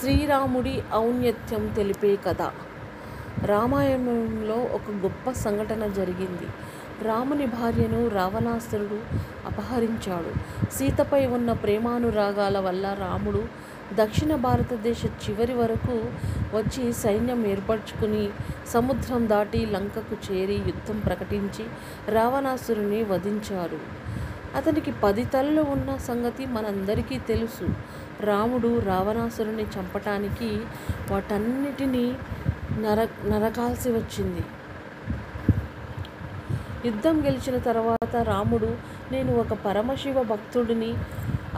శ్రీరాముడి ఔన్నత్యం తెలిపే కథ. రామాయణంలో ఒక గొప్ప సంఘటన జరిగింది. రాముని భార్యను రావణాసురుడు అపహరించాడు. సీతపై ఉన్న ప్రేమానురాగాల వల్ల రాముడు దక్షిణ భారతదేశ చివరి వరకు వచ్చి సైన్యం ఏర్పరచుకుని సముద్రం దాటి లంకకు చేరి యుద్ధం ప్రకటించి రావణాసురుని వధించారు. అతనికి పది తలలు ఉన్న సంగతి మనందరికీ తెలుసు. రాముడు రావణాసురుని చంపటానికి వాటన్నిటినీ నర నరకాల్సి వచ్చింది. యుద్ధం గెలిచిన తర్వాత రాముడు నేను ఒక పరమశివ భక్తుడిని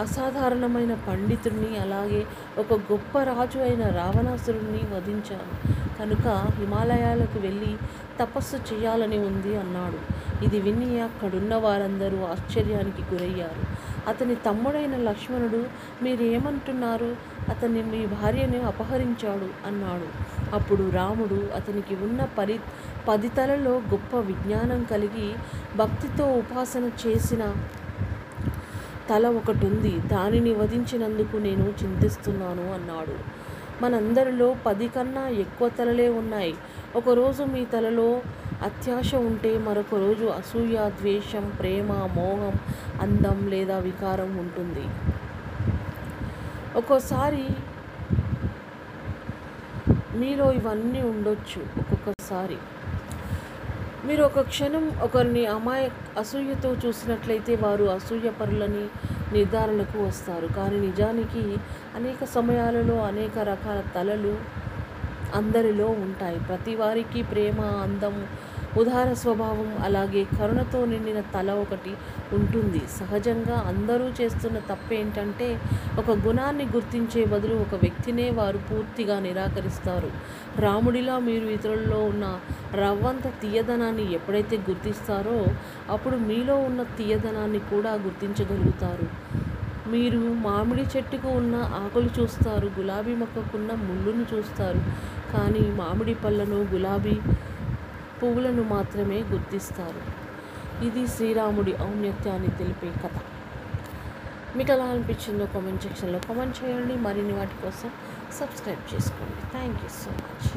అసాధారణమైన పండితుడిని అలాగే ఒక గొప్ప రాజు అయిన రావణాసురుడిని వధించాను. కనుక హిమాలయాలకు వెళ్ళి తపస్సు చేయాలని ఉంది అన్నాడు. ఇది విని అక్కడున్న వారందరూ ఆశ్చర్యానికి గురయ్యారు. అతని తమ్ముడైన లక్ష్మణుడు మీరేమంటున్నారు? అతన్ని మీ భార్యను అపహరించాడు అన్నాడు. అప్పుడు రాముడు అతనికి ఉన్న పరి పది తలలో గొప్ప విజ్ఞానం కలిగి భక్తితో ఉపాసన చేసిన తల ఒకటి ఉంది దానిని వధించినందుకు నేను చింతిస్తున్నాను అన్నాడు. మనందరిలో పది కన్నా ఎక్కువ తలలే ఉన్నాయి. ఒకరోజు మీ తలలో అత్యాశ ఉంటే మరొక రోజు అసూయ ద్వేషం ప్రేమ మోహం అందం లేదా వికారం ఉంటుంది. ఒక్కోసారి మీలో ఇవన్నీ ఉండొచ్చు. ఒక్కొక్కసారి మీరు ఒక క్షణం ఒకరిని అమాయ అసూయతో చూసినట్లయితే వారు అసూయ పరులని నిర్ధారణకు వస్తారు. కానీ నిజానికి అనేక సమయాలలో అనేక రకాల తలలు అందరిలో ఉంటాయి. ప్రతి వారికి ప్రేమ అందం ఉదార స్వభావం అలాగే కరుణతో నిండిన తల ఒకటి ఉంటుంది. సహజంగా అందరూ చేస్తున్న తప్పేంటంటే ఒక గుణాన్ని గుర్తించే బదులు ఒక వ్యక్తినే వారు పూర్తిగా నిరాకరిస్తారు. రాముడిలా మీరు ఇతరుల్లో ఉన్న రవ్వంత తీయదనాన్ని ఎప్పుడైతే గుర్తిస్తారో అప్పుడు మీలో ఉన్న తీయదనాన్ని కూడా గుర్తించగలుగుతారు. మీరు మామిడి చెట్టుకు ఉన్న ఆకులు చూస్తారు గులాబీ మొక్కకున్న ముళ్ళును చూస్తారు. కానీ మామిడి పళ్ళను గులాబీ పువ్వులను మాత్రమే గుర్తిస్తారు. ఇది శ్రీరాముడి ఔన్నత్యాన్ని తెలిపే కథ. మీకు ఎలా అనిపించిందో కామెంట్ సెక్షన్లో కామెంట్ చేయండి. మరిన్ని వాటి కోసం సబ్స్క్రైబ్ చేసుకోండి. Thank you so much